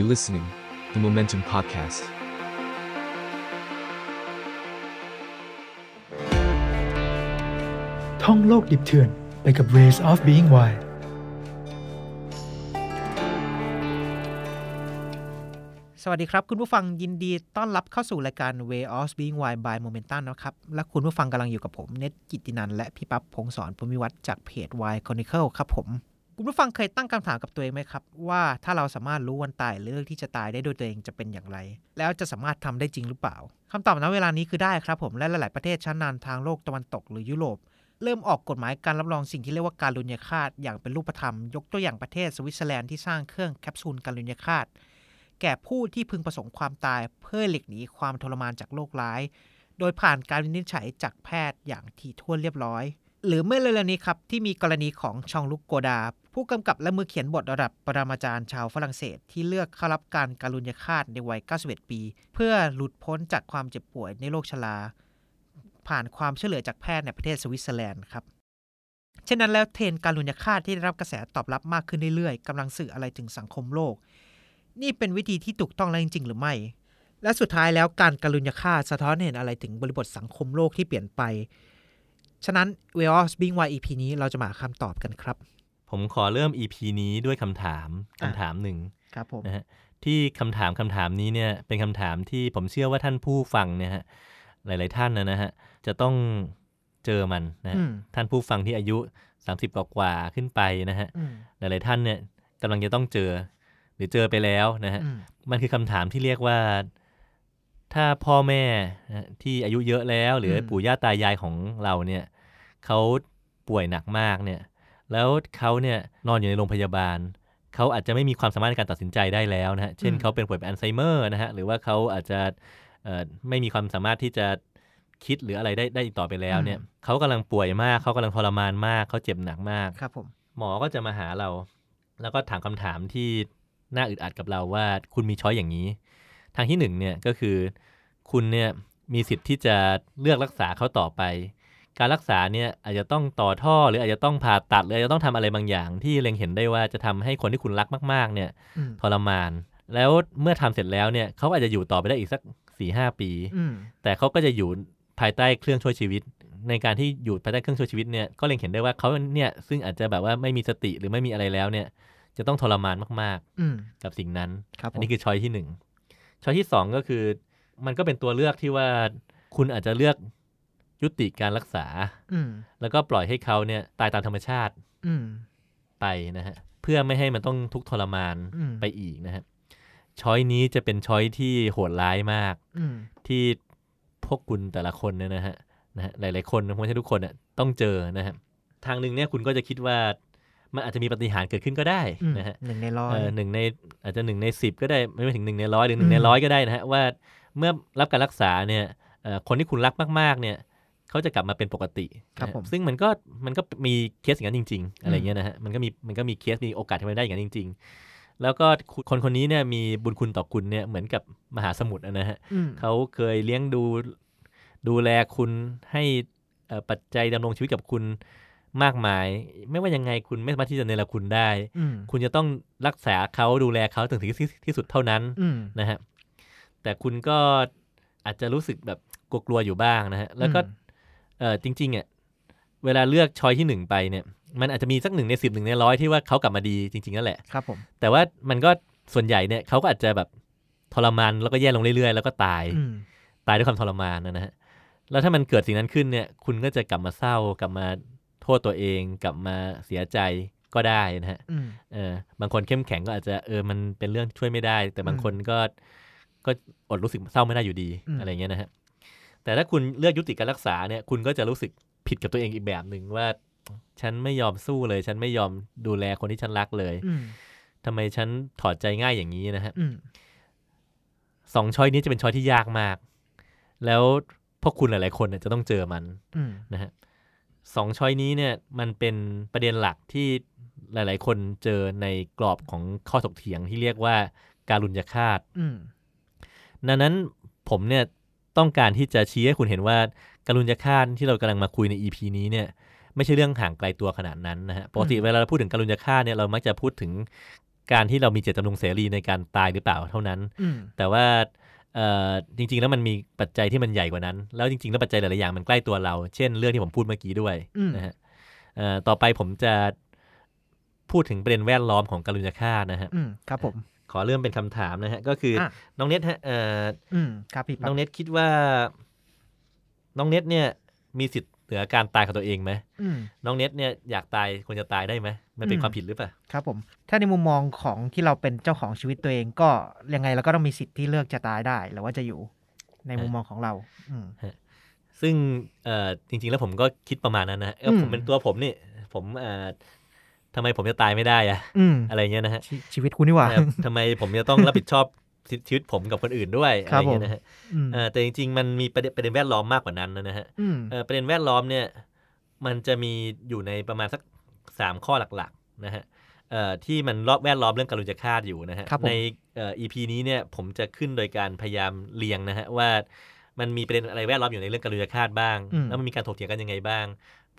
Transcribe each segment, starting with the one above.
You listening, the Momentum Podcast. ท่องโลกดิบเถื่อนไปกับ Ways of Being Wild สวัสดีครับ คุณผู้ฟังยินดีต้อนรับเข้าสู่รายการ Way of Being Wild by Momentum นะครับ และคุณผู้ฟังกำลังอยู่กับผม เนตกิตตินัน และพี่ปั๊บพงศรพรหมิวัฒน์จากเพจ Wild Chronicle ครับผม คุณผู้ฟังเคยตั้งคำถามกับตัวเองไหมครับ ว่าถ้าเราสามารถรู้วันตายเลือกที่จะตายได้โดยตัวเองจะเป็นอย่างไร แล้วจะสามารถทำได้จริงหรือเปล่าคำตอบณเวลานี้คือได้ครับผมและหลาย ๆ ประเทศชั้นนำทางโลกตะวันตกหรือยุโรปเริ่มออกกฎหมายการรับรองสิ่งที่เรียกว่าการุณยฆาตอย่างเป็นรูปธรรม ยกตัวอย่างประเทศสวิตเซอร์แลนด์ที่สร้างเครื่องแคปซูลการุณยฆาตแก่ผู้ที่พึงประสงค์ความตายเพื่อหลีกหนีความทรมานจากโรคร้าย โดยผ่านการวินิจฉัยจากแพทย์อย่างถี่ถ้วนเรียบร้อย หรือเมื่อเร็วๆนี้ครับที่มีกรณีของชองลุกโกดา ผู้กำกับและมือเขียนบทระดับปรมาจารย์ชาวฝรั่งเศส ที่เลือกเข้ารับการการุญยฆาตในวัย 91 ปี เพื่อหลุดพ้นจากความเจ็บป่วยในโรคชรา ผ่านความช่วยเหลือจากแพทย์ในประเทศสวิตเซอร์แลนด์ครับเช่นนั้นแล้วเทรนการุญยฆาตที่ได้รับกระแสตอบรับมากขึ้นเรื่อยๆกำลังสื่ออะไรถึงสังคมโลก นี่เป็นวิธีที่ถูกต้องแล้วจริงๆ หรือไม่ และสุดท้ายแล้วการการุญยฆาตสะท้อนเห็นอะไรถึงบริบทสังคมโลกที่เปลี่ยนไป ฉะนั้น w e l s Being Why EP นี้เราจะมาหาคำตอบกันครับ ผมขอเริ่ม EP นี้ด้วยคำถามคำถามหนึ่งครับผมนะฮะที่คำถามคำถามนี้เนี่ยเป็นคำถามที่ผมเชื่อว่าท่านผู้ฟังเนี่ยฮะหลาย ๆ ท่านนะนะฮะจะต้องเจอมันนะฮะอืมท่านผู้ฟังที่อายุ 30 กว่าๆขึ้นไปนะฮะอืมหลาย ๆ ท่านเนี่ยกำลังจะต้องเจอหรือเจอไปแล้วนะฮะอืมมันคือคำถามที่เรียกว่า ถ้าพ่อแม่นะฮะที่อายุเยอะแล้ว หรืออมปู่ย่าตายายของเราเนี่ยเขาป่วยหนักมากเนี่ย แล้วเขาเนี่ยนอนอยู่ในโรงพยาบาลเขาอาจจะไม่มีความสามารถในการตัดสินใจได้แล้วนะฮะเช่นเขาเป็นป่วยเป็นอัลไซเมอร์นะฮะหรือว่าเขาอาจจะเอ่อไม่มีความสามารถที่จะคิดหรืออะไรได้ได้อีกต่อไปแล้วเนี่ยเขากำลังป่วยมากเขากำลังทรมานมากเขาเจ็บหนักมากครับผมหมอก็จะมาหาเรา แล้วก็ถามคำถามที่น่าอึดอัดกับเราว่าคุณมีช้อยอย่างนี้ ทางที่หนึ่งเนี่ยก็คือคุณเนี่ยมีสิทธิ์ที่จะเลือกรักษาเขาต่อไป การรักษาเนี่ยอาจจะต้องต่อท่อหรืออาจจะต้องผ่าตัดหรืออาจจะต้องทำอะไรบางอย่าง ที่เล็งเห็นได้ว่าจะทำให้คนที่คุณรักมากๆเนี่ยอืมทรมาน แล้วเมื่อทำเสร็จแล้วเนี่ยเขาอาจจะอยู่ต่อไปได้อีกสักสี่ห้าปีอืมแต่เขาก็จะอยู่ภายใต้เครื่องช่วยชีวิต ในการที่อยู่ภายใต้เครื่องช่วยชีวิตเนี่ยก็เล็งเห็นได้ว่าเขาเนี่ยซึ่งอาจจะแบบว่าไม่มีสติหรือไม่มีอะไรแล้วเนี่ยจะต้องทรมานมากอืมๆกับสิ่งนั้นครับผมอันนี้คือช้อยที่หนึ่ง ช้อยที่สองก็คือ มันก็เป็นตัวเลือกที่ว่าคุณอาจจะเลือกยุติการรักษาอืมแล้วก็ปล่อยให้เขาเนี่ยตายตามธรรมชาติอืมไปนะฮะ เพื่อไม่ให้มันต้องทุกข์ทรมานอืมไปอีกนะฮะช้อยนี้จะเป็นช้อยที่โหดร้ายมากอืมที่พวกคุณแต่ละคนเนี่ยนะฮะนะฮะหลาย ๆ คนนะไม่ใช่ทุกคนอะต้องเจอนะฮะทางหนึ่งเนี่ยคุณก็จะคิดว่า มันอาจจะมีปาฏิหารย์เกิดขึ้นก็ได้อืมนะฮะหนึ่งในร้อยเออหนึ่งในอาจจะหนึ่งในสิบก็ได้ไม่ถึงหนึ่งในร้อยหรือหนึ่งในอืมร้อยก็ได้นะฮะว่าเมื่อรับการรักษาเนี่ยเอ่อคนที่คุณรักมาก ๆ เนี่ยเขาจะกลับมาเป็นปกติครับนะฮะผมซึ่งมันก็มันก็มีเคสอย่างนั้นจริง ๆ อะไรเงี้ยนะฮะมันก็มีมันก็มีเคสมีโอกาสที่มันได้อย่างนั้นจริง ๆ แล้วก็คุณคนคนนี้เนี่ยมีบุญคุณต่อคุณเนี่ยเหมือนกับมหาสมุทรอะนะฮะอืมเขาเคยเลี้ยงดูดูแลคุณให้เอ่อปัจจัยดำรงชีวิตกับคุณ มากมาย ไม่ว่ายังไงคุณไม่สามารถที่จะเนรคุณได้อืมคุณจะต้องรักษาเขาดูแลเขาถึงที่ที่สุดเท่านั้นอืมนะฮะแต่คุณก็อาจจะรู้สึกแบบกลัวๆอยู่บ้างนะฮะแล้วก็อืมเออจริงๆอะเวลาเลือกช้อยที่หนึ่งไปเนี่ย มันอาจจะมีสักหนึ่งในสิบหนึ่งในร้อยที่ว่าเขากลับมาดีจริงๆนั่นแหละครับผมแต่ว่ามันก็ส่วนใหญ่เนี่ยเขาก็อาจจะแบบทรมานแล้วก็แย่ลงเรื่อยๆ แล้วก็ตายอืมตายด้วยความทรมานนะฮะแล้วถ้ามันเกิดสิ่งนั้นขึ้นเนี่ย คุณก็จะกลับมาเศร้ากลับมา โทษตัวเองกลับมาเสียใจก็ได้นะฮะอืมเออบางคนเข้มแข็งก็อาจจะเออมันเป็นเรื่องที่ช่วยไม่ได้ แต่บางอืมคนก็ก็อดรู้สึกเศร้าไม่ได้อยู่ดีอืมอะไรเงี้ยนะฮะแต่ถ้าคุณเลือกยุติการรักษาเนี่ยคุณก็จะรู้สึกผิดกับตัวเองอีกแบบหนึ่งว่า ฉันไม่ยอมสู้เลย ฉันไม่ยอมดูแลคนที่ฉันรักเลยอืมทำไมฉันถอดใจง่ายอย่างนี้นะฮะอืมสองช้อยนี้จะเป็นช้อยที่ยากมาก แล้วพวกคุณหลาย ๆ คนเนี่ยจะต้องเจอมันอืมนะฮะ สองช้อยนี้เนี่ยมันเป็นประเด็นหลักที่หลาย ๆ คนเจอในกรอบของข้อถกเถียงที่เรียกว่าการุญยฆาตอืมดังนั้นผมเนี่ยต้องการที่จะชี้ให้คุณเห็นว่าการุญยฆาตที่เรากำลังมาคุยใน EP นี้เนี่ยไม่ใช่เรื่องห่างไกลตัวขนาดนั้นนะฮะปกติอืมเวลาเราพูดถึงการุญยฆาตเนี่ยเรามักจะพูดถึงการที่เรามีเจตจำนงเสรีในการตายหรือเปล่าเท่านั้นอืมแต่ว่าเอ่อ จริง ๆ แล้วมันมีปัจจัยที่มันใหญ่กว่านั้น แล้วจริง ๆ แล้วปัจจัยหลายๆอย่างมันใกล้ตัวเรา เช่นเรื่องที่ผมพูดเมื่อกี้ด้วยอืมนะฮะเอ่อต่อไปผมจะพูดถึงประเด็นแวดล้อมของการุญยฆาตนะฮะอืมครับผมขอเริ่มเป็นคำถามนะฮะ ก็คือออะน้องเน็ตฮะเอ่ออืมครับพี่ปั๊น้บองเน็ตคิดว่า น้องเน็ตเนี่ย มีสิทธิ์ เหนือการตายของตัวเองไหมอืมน้องเน็ตเนี่ยอยากตายควรจะตายได้ไหมมันเป็นอืมความผิดหรือเปล่าครับผม ถ้าในมุมมองของที่เราเป็นเจ้าของชีวิตตัวเองก็ยังไงเราก็ต้องมีสิทธิ์ที่เลือกจะตายได้หรือว่าจะอยู่ในมุมมองของเราอืมซึ่งเอ่อจริงๆแล้วผมก็คิดประมาณนั้นนะฮะเอออืมผมเป็นตัวผมนี่ ผมเอ่อทำไมผมจะตายไม่ได้อะอืมอะไรเงี้ยนะฮะชชีวิตคุณนี่หว่านะครับทำไมผมจะต้องรับผิดชอบ ชีวิตผมกับคนอื่นด้วยคอะรัไรบผมเงี้ยนะฮะอืมเอ่อแต่จริงๆ มันมีประเด็นประเด็นแวดล้อมมากกว่านั้นนะฮะอืมเอ่อประเด็นแวดล้อมเนี่ยมันจะมีอยู่ในประมาณสักสามข้อหลักๆนะฮะเอ่อที่มันรอบแวดล้อมเรื่องการุญยฆาตอยู่นะฮะครับผมในเอ่อ EP นี้เนี่ยผมจะขึ้นโดยการพยายามเรียงนะฮะว่ามันมีประเด็นอะไรแวดล้อมอยู่ในเรื่องการุญยฆาตบ้างอืมแล้วมันมีการถกเถียงกันยังไงบ้าง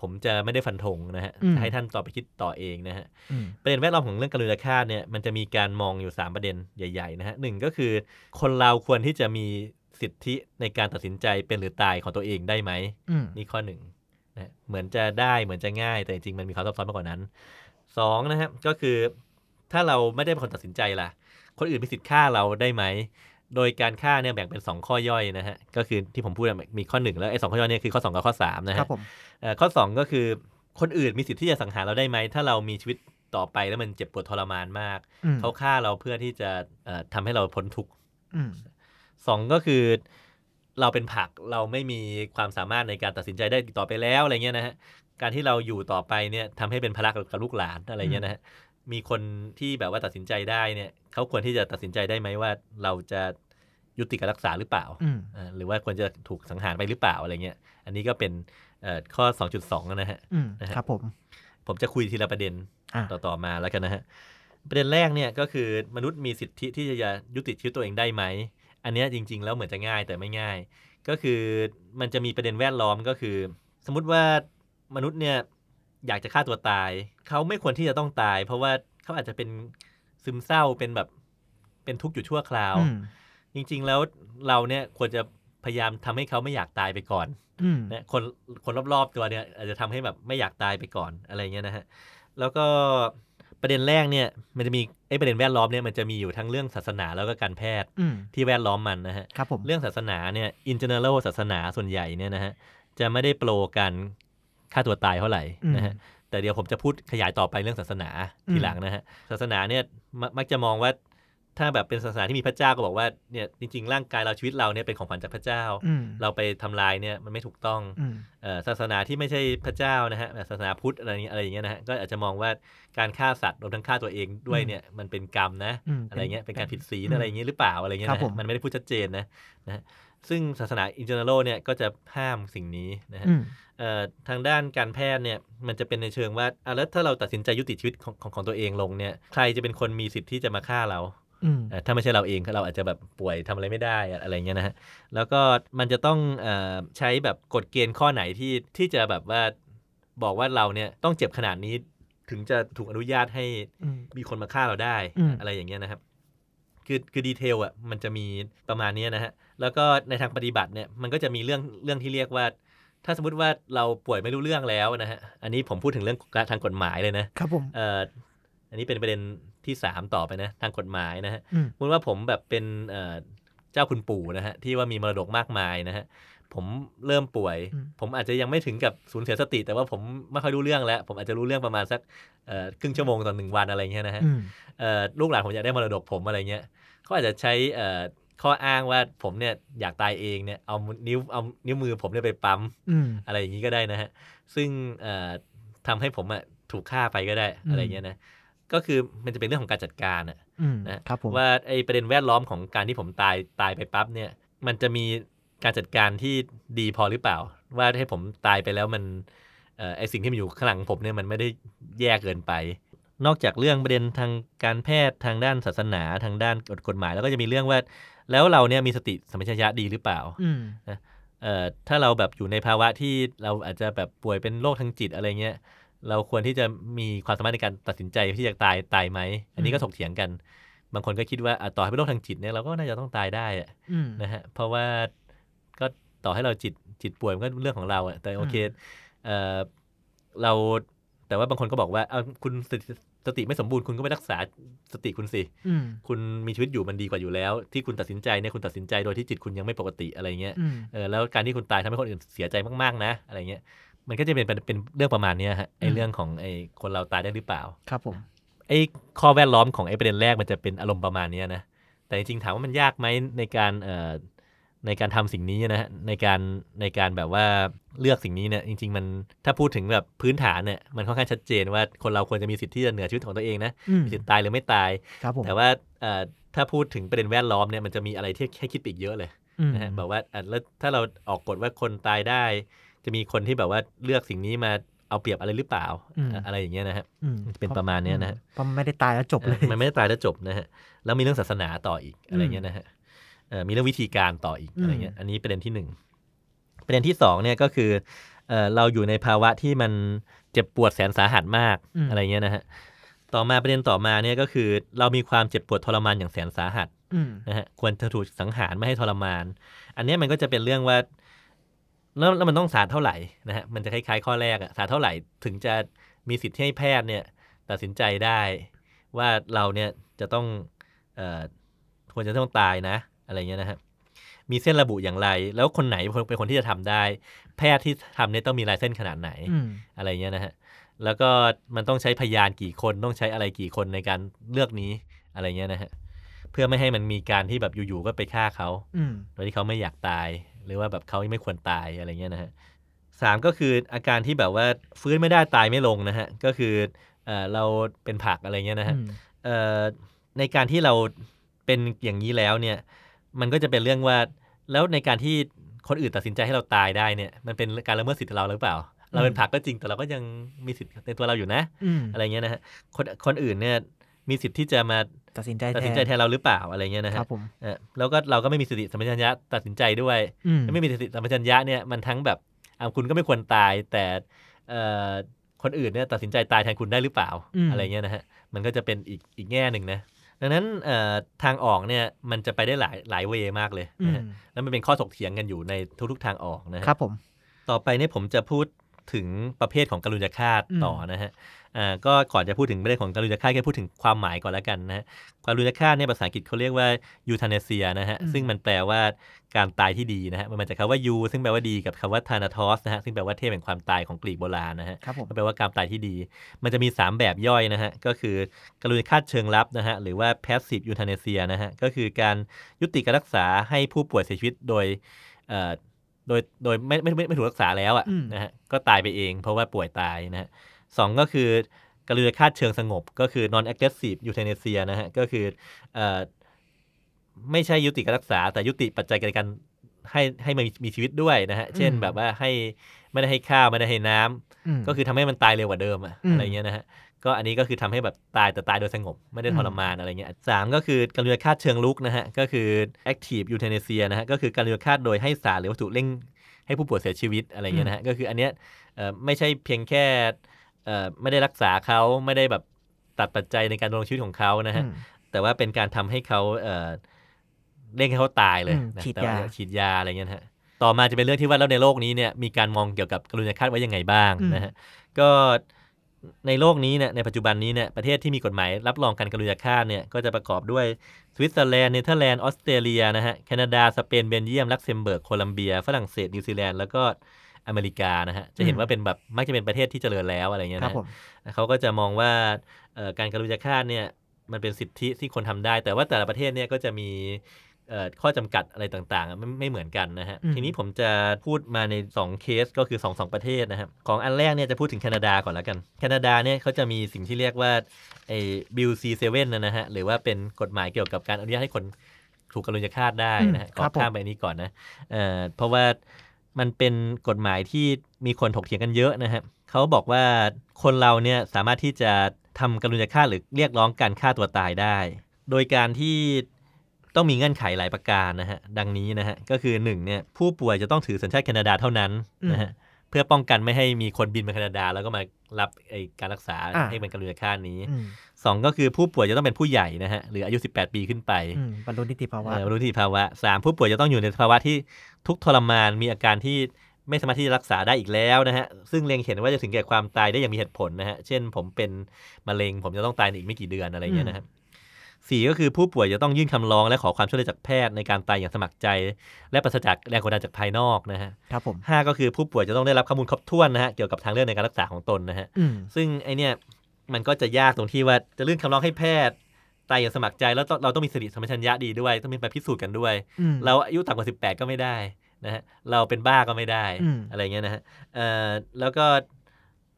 ผมจะไม่ได้ฟันธงนะฮะอืมจะให้ท่านต่อไปคิดต่อเองนะฮะอืมประเด็นแวดล้อมของเรื่องการุญยฆาตเนี่ยมันจะมีการมองอยู่ 3 ประเด็นใหญ่ๆนะฮะหนึ่งก็คือ คนเราควรที่จะมีสิทธิในการตัดสินใจเป็นหรือตายของตัวเองได้ไหมอืมนี่ข้อหนึ่งนะเหมือนจะได้เหมือนจะง่ายแต่จริงๆมันมีความซับซ้อนมากกว่านั้นสองนะครับก็คือ ถ้าเราไม่ได้เป็นคนตัดสินใจล่ะ คนอื่นมีสิทธิ์ฆ่าเราได้ไหม โดยการฆ่าเนี่ยแบ่งเป็น 2 ข้อย่อยนะฮะก็คือที่ผมพูดอะมีข้อหนึ่งแล้วไอ้สองข้อย่อยเนี่ยคือข้อ 2 กับข้อ3นะครัฮะบผมเอ่อข้อ 2 ก็คือคนอื่นมีสิทธิ์ที่จะสังหารเราได้ไหมถ้าเรามีชีวิตต่อไปแล้วมันเจ็บปวดทรมานมากอืมเขาฆ่าเราเพื่อที่จะเอ่อทำให้เราพ้นทุกข์อืมสองก็คือเราเป็นผักเราไม่มีความสามารถในการตัดสินใจได้อีกต่อไปแล้วอะไรเงี้ยนะฮะการที่เราอยู่ต่อไปเนี่ยทำให้เป็นภาระกับลูกหลานอะไรเงี้ยนะฮะมีคนที่แบบว่าตัดสินใจได้เนี่ย เขาควรที่จะตัดสินใจได้ไหมว่าเราจะยุติการรักษาหรือเปล่าอืมอ่า หรือว่าควรจะถูกสังหารไปหรือเปล่าอะไรเงี้ย อันนี้ก็เป็นเอ่อข้อ 2.2 นะฮะอืมนะฮะครับผม ผมจะคุยทีละประเด็นอ่าต่อต่อมาแล้วกันนะฮะ ประเด็นแรกเนี่ยก็คือมนุษย์มีสิทธิที่จะยุติชีวิตตัวเองได้ไหม อันเนี้ยจริง ๆ แล้วเหมือนจะง่ายแต่ไม่ง่าย ก็คือมันจะมีประเด็นแวดล้อมก็คือ สมมุติว่ามนุษย์เนี่ยอยากจะฆ่าตัวตาย เขาไม่ควรที่จะต้องตาย เพราะว่าเขาอาจจะเป็น ซึมเศร้าเป็นแบบเป็นทุกข์อยู่ชั่วคราวอืมจริง ๆ แล้วเราเนี่ยควรจะพยายามทำให้เขาไม่อยากตายไปก่อนอืมนะคนคนรอบๆตัวเนี่ย อาจจะทำให้แบบไม่อยากตายไปก่อนอะไรเงี้ยนะฮะแล้วก็ประเด็นแรกเนี่ย มันจะมีไอ้ประเด็นแวดล้อมเนี่ยมันจะมีอยู่ทั้งเรื่องศาสนาแล้วก็การแพทย์อืมที่แวดล้อมมันนะฮะครับผมเรื่องศาสนาเนี่ย in general ศาสนาส่วนใหญ่เนี่ยนะฮะจะไม่ได้โปรการฆ่าตัวตายเท่าไหร่นะฮะ แต่เดี๋ยวผมจะพูดขยายต่อไปเรื่องศาสนาทีหลังนะฮะศาสนาเนี่ยมมักจะมองว่าถ้าแบบเป็นศาสนาที่มีพระเจ้าก็บอกว่าเนี่ยจริงๆ ร่างกายเราชีวิตเราเนี่ยเป็นของขวัญจากพระเจ้าอืมเราไปทำลายเนี่ยมันไม่ถูกต้องอืมเอ่อศาสนาที่ไม่ใช่พระเจ้านะฮะแบบศาสนาพุทธอะไรอย่างเงี้ยอะไรอย่างเงี้ยนะฮะก็อาจจะมองว่าการฆ่าสัตว์รวมทั้งฆ่าตัวเองด้วยเนี่ยมันเป็นกรรมนะอืมอะไรเงี้ยเป็นการผิดศีลอืมอะไรอย่างเงี้ยหรือเปล่าอะไรเงี้ยครันะบผฮะมมันไม่ได้พูดชัดเจนนะนะฮะ ซึ่งศาสนาอินเ e อร์โเนี่ยก็จะห้ามสิ่งนี้นะฮะอืมเอ่อทางด้านการแพทย์เนี่ยมันจะเป็นในเชิงว่าอะแล้วถ้าเราตัดสินใจยุติชีวิตของของของตัวเองลงเนี่ยใครจะเป็นคนมีสิทธิ์ที่จะมาฆ่าเราอืมเอ่อถ้าไม่ใช่เราเองเราอาจจะแบบป่วยทำอะไรไม่ได้อะอะไรเงี้ยนะฮะแล้วก็มันจะต้องเออใช้แบบกฎเกณฑ์ข้อไหนที่ที่จะแบบว่าบอกว่าเราเนี่ยต้องเจ็บขนาดนี้ถึงจะถูกอนุญาตให้อืมมีคนมาฆ่าเราได้อืมอะไรอย่างเงี้ยนะครับ คือคือดีเทลอะมันจะมีประมาณเนี้ยนะฮะ แล้วก็ในทางปฏิบัติเนี่ยมันก็จะมีเรื่องเรื่องที่เรียกว่า ถ้าสมมติว่าเราป่วยไม่รู้เรื่องแล้วนะฮะอันนี้ผมพูดถึงเรื่องทางกฎหมายเลยนะครับผมเอ่ออันนี้เป็นประเด็นที่สามต่อไปนะทางกฎหมายนะฮะอืมสมมติว่าผมแบบเป็นเอ่อเจ้าคุณปู่นะฮะที่ว่ามีมรดกมากมายนะฮะผมเริ่มป่วยอืมผมอาจจะยังไม่ถึงกับสูญเสียสติ แต่ว่าผมไม่ค่อยรู้เรื่องแล้ว ผมอาจจะรู้เรื่องประมาณสักเอ่อครึ่งชั่วโมงต่อหนึ่งวันอะไรเงี้ยนะฮะอืมเอ่อลูกหลานผมอยากได้มรดกผมอะไรเงี้ยเขาอาจจะใช้เอ่อ ข้ออ้างว่าผมเนี่ยอยากตายเองเนี่ยเอานิ้วเอานิ้วมือผมเนี่ยไปปั๊มอืมอะไรอย่างนี้ก็ได้นะฮะซึ่งเอ่อทำให้ผมอะถูกฆ่าไปก็ได้อืมอะไรเงี้ยนะก็คือมันจะเป็นเรื่องของการจัดการอะอืมนะครับผมว่าไอ้ประเด็นแวดล้อมของการที่ผมตายตายไปปั๊บเนี่ยมันจะมีการจัดการที่ดีพอหรือเปล่า ว่าให้ผมตายไปแล้วมันเอ่อไอสิ่งที่มันอยู่ข้างหลังผมเนี่ยมันไม่ได้แย่เกินไป นอกจากเรื่องประเด็นทางการแพทย์ทางด้านศาสนาทางด้านกฎกฎหมาย แล้วก็จะมีเรื่องว่า แล้วเราเนี่ยมีสติสัมปชัญญะดีหรือเปล่าอืมเอ่อถ้าเราแบบอยู่ในภาวะที่เราอาจจะแบบป่วยเป็นโรคทางจิตอะไรเงี้ยเราควรที่จะมีความสามารถในการตัดสินใจที่จะตายตายไหม อันนี้ก็ถกเถียงกัน บางคนก็คิดว่าอะต่อให้เป็นโรคทางจิตเนี่ยเราก็น่าจะต้องตายได้อะอืมนะฮะเพราะว่าก็ต่อให้เราจิตจิตป่วยมันก็เรื่องของเราอะแต่โอเคเออเราแต่ว่าบางคนก็บอกว่าเอาคุณ สติสติไม่สมบูรณ์คุณก็ไปรักษาสติคุณสิอืมคุณมีชีวิตอยู่มันดีกว่าอยู่แล้ว ที่คุณตัดสินใจเนี่ยคุณตัดสินใจโดยที่จิตคุณยังไม่ปกติอะไรเงี้ยอืมเออแล้วการที่คุณตายทำให้คนอื่นเสียใจมากๆนะ อะไรเงี้ยมันก็จะเป็นเป็นเป็นเรื่องประมาณเนี้ยฮะไอ้อืมเรื่องของไอ้คนเราตายได้หรือเปล่าครับผมไอ้ข้อแวดล้อมของไอ้ประเด็นแรกมันจะเป็นอารมณ์ประมาณเนี้ยนะแต่จริงๆถามว่ามันยากไหมในการเอ่อ ในการทำสิ่งนี้นะฮะในการในการแบบว่าเลือกสิ่งนี้เนี่ยจริง ๆ มันถ้าพูดถึงแบบพื้นฐานเนี่ยมันค่อนข้างชัดเจนว่าคนเราควรจะมีสิทธิ์ที่จะเหนือชีวิตของตัวเองนะอืมมีสิทธิ์ตายหรือไม่ตายครับผมแต่ว่าเอ่อถ้าพูดถึงประเด็นแวดล้อมเนี่ยมันจะมีอะไรที่ให้คิดไปอีกเยอะเลยอืมนะฮะบอกว่าอะแล้วถ้าเราออกกฎว่าคนตายได้ จะมีคนที่แบบว่าเลือกสิ่งนี้มาเอาเปรียบอะไรหรือเปล่าอืมอะอะไรอย่างเงี้ยนะฮะอืมเป็นประมาณเนี้ยนะฮะเพราะมันไม่ได้ตายแล้วจบเลยเออมันไม่ได้ตายแล้วจบนะฮะแล้วมีเรื่องศาสนาต่ออีกอะไรเงี้ยนะฮะเอ่อ มีเรื่องวิธีการต่ออีกอืมอะไรเงี้ยอันนี้ประเด็นที่หนึ่งประเด็นที่สองเนี่ยก็คือเอ่อเราอยู่ในภาวะที่มันเจ็บปวดแสนสาหัสมากอะไรเงี้ยนะฮะต่อมาประเด็นต่อมาเนี่ยก็คือ เรามีความเจ็บปวดทรมานอย่างแสนสาหัสอืมนะฮะควรจะถูกสังหารไม่ให้ทรมาน อันเนี้ยมันก็จะเป็นเรื่องว่าแล้วแล้วมันต้องสารเท่าไหร่นะฮะมันจะคล้ายๆข้อแรกอะสารเท่าไหร่ถึงจะมีสิทธิ์ให้แพทย์เนี่ย ตัดสินใจได้ว่าเราเนี่ยจะต้องเอ่อควรจะต้องตายนะ อะไรเงี้ยนะฮะมีเส้นระบุอย่างไร แล้วคนไหนเป็นคนเป็นคนที่จะทำได้ แพทย์ที่ทำเนี่ยต้องมีลายเส้นขนาดไหนอืมอะไรเงี้ยนะฮะแล้วก็มันต้องใช้พยานกี่คนต้องใช้อะไรกี่คนในการเลือกนี้อะไรเงี้ยนะฮะเพื่อไม่ให้มันมีการที่แบบอยู่ๆก็ไปฆ่าเขาอืมโดยที่เขาไม่อยากตาย หรือว่าแบบเขาไม่ควรตายอะไรเงี้ยนะฮะสามก็คืออาการที่แบบว่าฟื้นไม่ได้ตายไม่ลงนะฮะก็คือเออเราเป็นผักอะไรเงี้ยนะฮะอืมเอ่อในการที่เราเป็นอย่างนี้แล้วเนี่ย มันก็จะเป็นเรื่องว่า แล้วในการที่คนอื่นตัดสินใจให้เราตายได้เนี่ย มันเป็นการละเมิดสิทธิ์เราหรือเปล่า เราเป็นผักก็จริงแต่เราก็ยังมีสิทธิ์ในตัวเราอยู่นะอืมอะไรเงี้ยนะฮะคนคนอื่นเนี่ยมีสิทธิ์ที่จะมาตัดสินใจตัดสินใจแทนเราหรือเปล่าอะไรเงี้ยนะคฮะรับผมเออแล้วก็เราก็ไม่มีสติสัมปชัญญะตัดสินใจด้วยอืมไม่มีสติสัมปชัญญะเนี่ยมันทั้งแบบอะคุณก็ไม่ควรตาย แต่เอ่อคนอื่นเนี่ยตัดสินใจตายแทนคุณได้หรือเปล่ามอะไรเงี้ยนะฮะมันก็จะเป็นอีกอีกแง่หนึ่งนะ ดังนั้นเอ่อทางออกเนี่ยมันจะไปได้หลายหลายเวย์มากเลยอืนะมฮะแล้วมันเป็นข้อถกเถียงกันอยู่ในทุกๆทางออกนะฮะครับผม ต่อไปเนี่ยผมจะพูด ถึงประเภทของการุญยฆาตอืมต่อนะฮะอ่าก็ก่อนจะพูดถึงประเด็นของการุญยฆาตก็พูดถึงความหมายก่อนแล้วกันนะฮะการุญยฆาตเนี่ยภาษาอังกฤษเขาเรียกว่ายูทาเนเซียนะฮะซึ่งมันแปลว่าการตายที่ดีนะฮะมันมาจากคำว่ายูซึ่งแปลว่าดีกับคำว่าทานาทอสนะฮะซึ่งแปลว่าเทพแห่งความตายของกรีกโบราณนะฮะครับผมก็แปลว่าการตายที่ดี มันจะมี 3 แบบย่อยนะฮะก็คือการุญยฆาตเชิงลับนะฮะหรือว่า passive euthanasia นะฮะก็คือการยุติการรักษาให้ผู้ป่วยเสียชีวิตโดยเอ่อ โดยโดยไม่ไม่ไม่ไม่ถูกรักษาแล้วอืมอะ่ะนะฮะก็ตายไปเอง เพราะว่าป่วยตายนะฮะสองก็คือการุญยฆาตเชิงสงบ ก็คือ non aggressive euthanasia นะฮะก็คือเอ่อไม่ใช่ยุติการรักษา แต่ยุติปัจจัยในการให้ให้มันมีมีชีวิตด้วยนะฮะ เช่นอืมแบบว่าให้ไม่ได้ให้ข้าวไม่ได้ให้น้ำมก็คือทำให้มันตายเร็วกว่าเดิมอะอืมอะไรเงี้ยนะฮะ ก็อันนี้ก็คือทำให้แบบตายแต่ตายโดยสงบ ไม่ได้อืมทรมานอะไรเงี้ยสามก็คือการลุยฆาตเชิงลุกนะฮะ ก็คือ active euthanasia นะฮะ ก็คือการลุยฆาตโดยให้สารหรือวัตถุเร่งให้ผู้ป่วยเสียชีวิตอะไรเงี้ยนะฮะ ก็คืออันเนี้ยเอ่อไม่ใช่เพียงแค่เอ่อไม่ได้รักษาเขาไม่ได้แบบตัดปัจจัยในการดำรงชีวิตของเขานะฮะอืมแต่ว่าเป็นการทำให้เขาเอ่อเร่งให้เขาตายเลยอืมนะฉีดแต่ว่ยาฉีดยาอะไรเงี้ยนะฮะต่อมาจะเป็นเรื่องที่ว่าแล้วในโลกนี้เนี่ยมีการมองเกี่ยวกับกรุณาฆาตไว้ยังไงบ้างอืมนะฮะก็ ในโลกนี้เนี่ยในปัจจุบันนี้เนี่ยประเทศที่มีกฎหมายรับรองการกรุณาฆาตเนี่ยก็จะประกอบด้วยสวิตเซอร์แลนด์เนเธอร์แลนด์ออสเตรเลียนะฮะแคนาดาสเปนเบลเยียมลักเซมเบิร์กโคลัมเบีย ฝรั่งเศสนิวซีแลนด์แล้วก็อเมริกานะฮะจะเห็นว่าเป็นแบบมักจะเป็นประเทศที่เจริญแล้วอะไรเงี้ยครับนะผมเขาก็จะมองว่าเอ่อการกรุณาฆาตเนี่ยมันเป็นสิทธิที่คนทำได้ แต่ว่าแต่ละประเทศเนี่ยก็จะมีเอ่อ ข้อจำกัดอะไรต่างๆอะไม่ไม่เหมือนกันนะฮะอืมทีนี้ผมจะพูดมาใน 2 เคสก็คือ 2 2 ประเทศนะครับ ของอันแรกเนี่ยจะพูดถึงแคนาดาก่อนแล้วกัน แคนาดาเนี่ยเขาจะมีสิ่งที่เรียกว่าไอ้บิลซีเซเว่นนะฮะ หรือว่าเป็นกฎหมายเกี่ยวกับการอนุญาตให้คนถูกกรุณาฆาตได้นะฮะอืมขครัอบผมข้ามไปนี้ก่อนนะเอ่อเพราะว่ามันเป็นกฎหมายที่มีคนถกเถียงกันเยอะนะฮะเขาบอกว่าคนเราเนี่ยสามารถที่จะทำกรุณาฆาตหรือเรียกร้องการฆ่าตัวตายได้ โดยการที่ ต้องมีเงื่อนไขหลายประการนะฮะดังนี้นะฮะก็คือหนึ่งเนี่ยผู้ป่วยจะต้องถือสัญชาติแคนาดาเท่านั้นนะฮะเพื่อป้องกันไม่ให้มีคนบินมาแคนาดา แล้วก็มารับไอการรักษาอ่าให้เป็นการุญฆาตนี้อืมสองก็คือผู้ป่วยจะต้องเป็นผู้ใหญ่นะฮะหรืออายุ 18 ปีขึ้นไปอืมบรรลุนิติภาวะเอ่อบรรลุนิติภาวะสามผู้ป่วยจะต้องอยู่ในภาวะที่ทุกข์ทรมานมีอาการที่ไม่สามารถที่จะรักษาได้อีกแล้วนะฮะ ซึ่งเล็งเห็นว่าจะถึงแก่ความตายได้อย่างมีเหตุผลนะฮะ เช่นผมเป็นมะเร็งผมจะต้องตายในอีกไม่กี่เดือนอะไรเงี้ยนะครับ สี่ก็คือผู้ป่วยจะต้องยื่นคำร้องและขอความช่วยเหลือจากแพทย์ในการตายอย่างสมัครใจ และปราศจากแรงกดดันจากภายนอกนะฮะครับผมห้าก็คือผู้ป่วยจะต้องได้รับข้อมูลครบถ้วนนะฮะเกี่ยวกับทางเลือกในการรักษาของตนนะฮะอืมซึ่งไอเนี่ยมันก็จะยากตรงที่ว่าจะยื่นคำร้องให้แพทย์ตายอย่างสมัครใจแล้วต้องเราต้องมีสติสัมปชัญญะดีด้วย ต้องมีไปพิสูจน์กันด้วยอืมเราอายุต่ำกว่า 18 ก็ไม่ได้นะฮะเราเป็นบ้าก็ไม่ได้อืมอะไรเงี้ยนะฮะเอ่อแล้วก็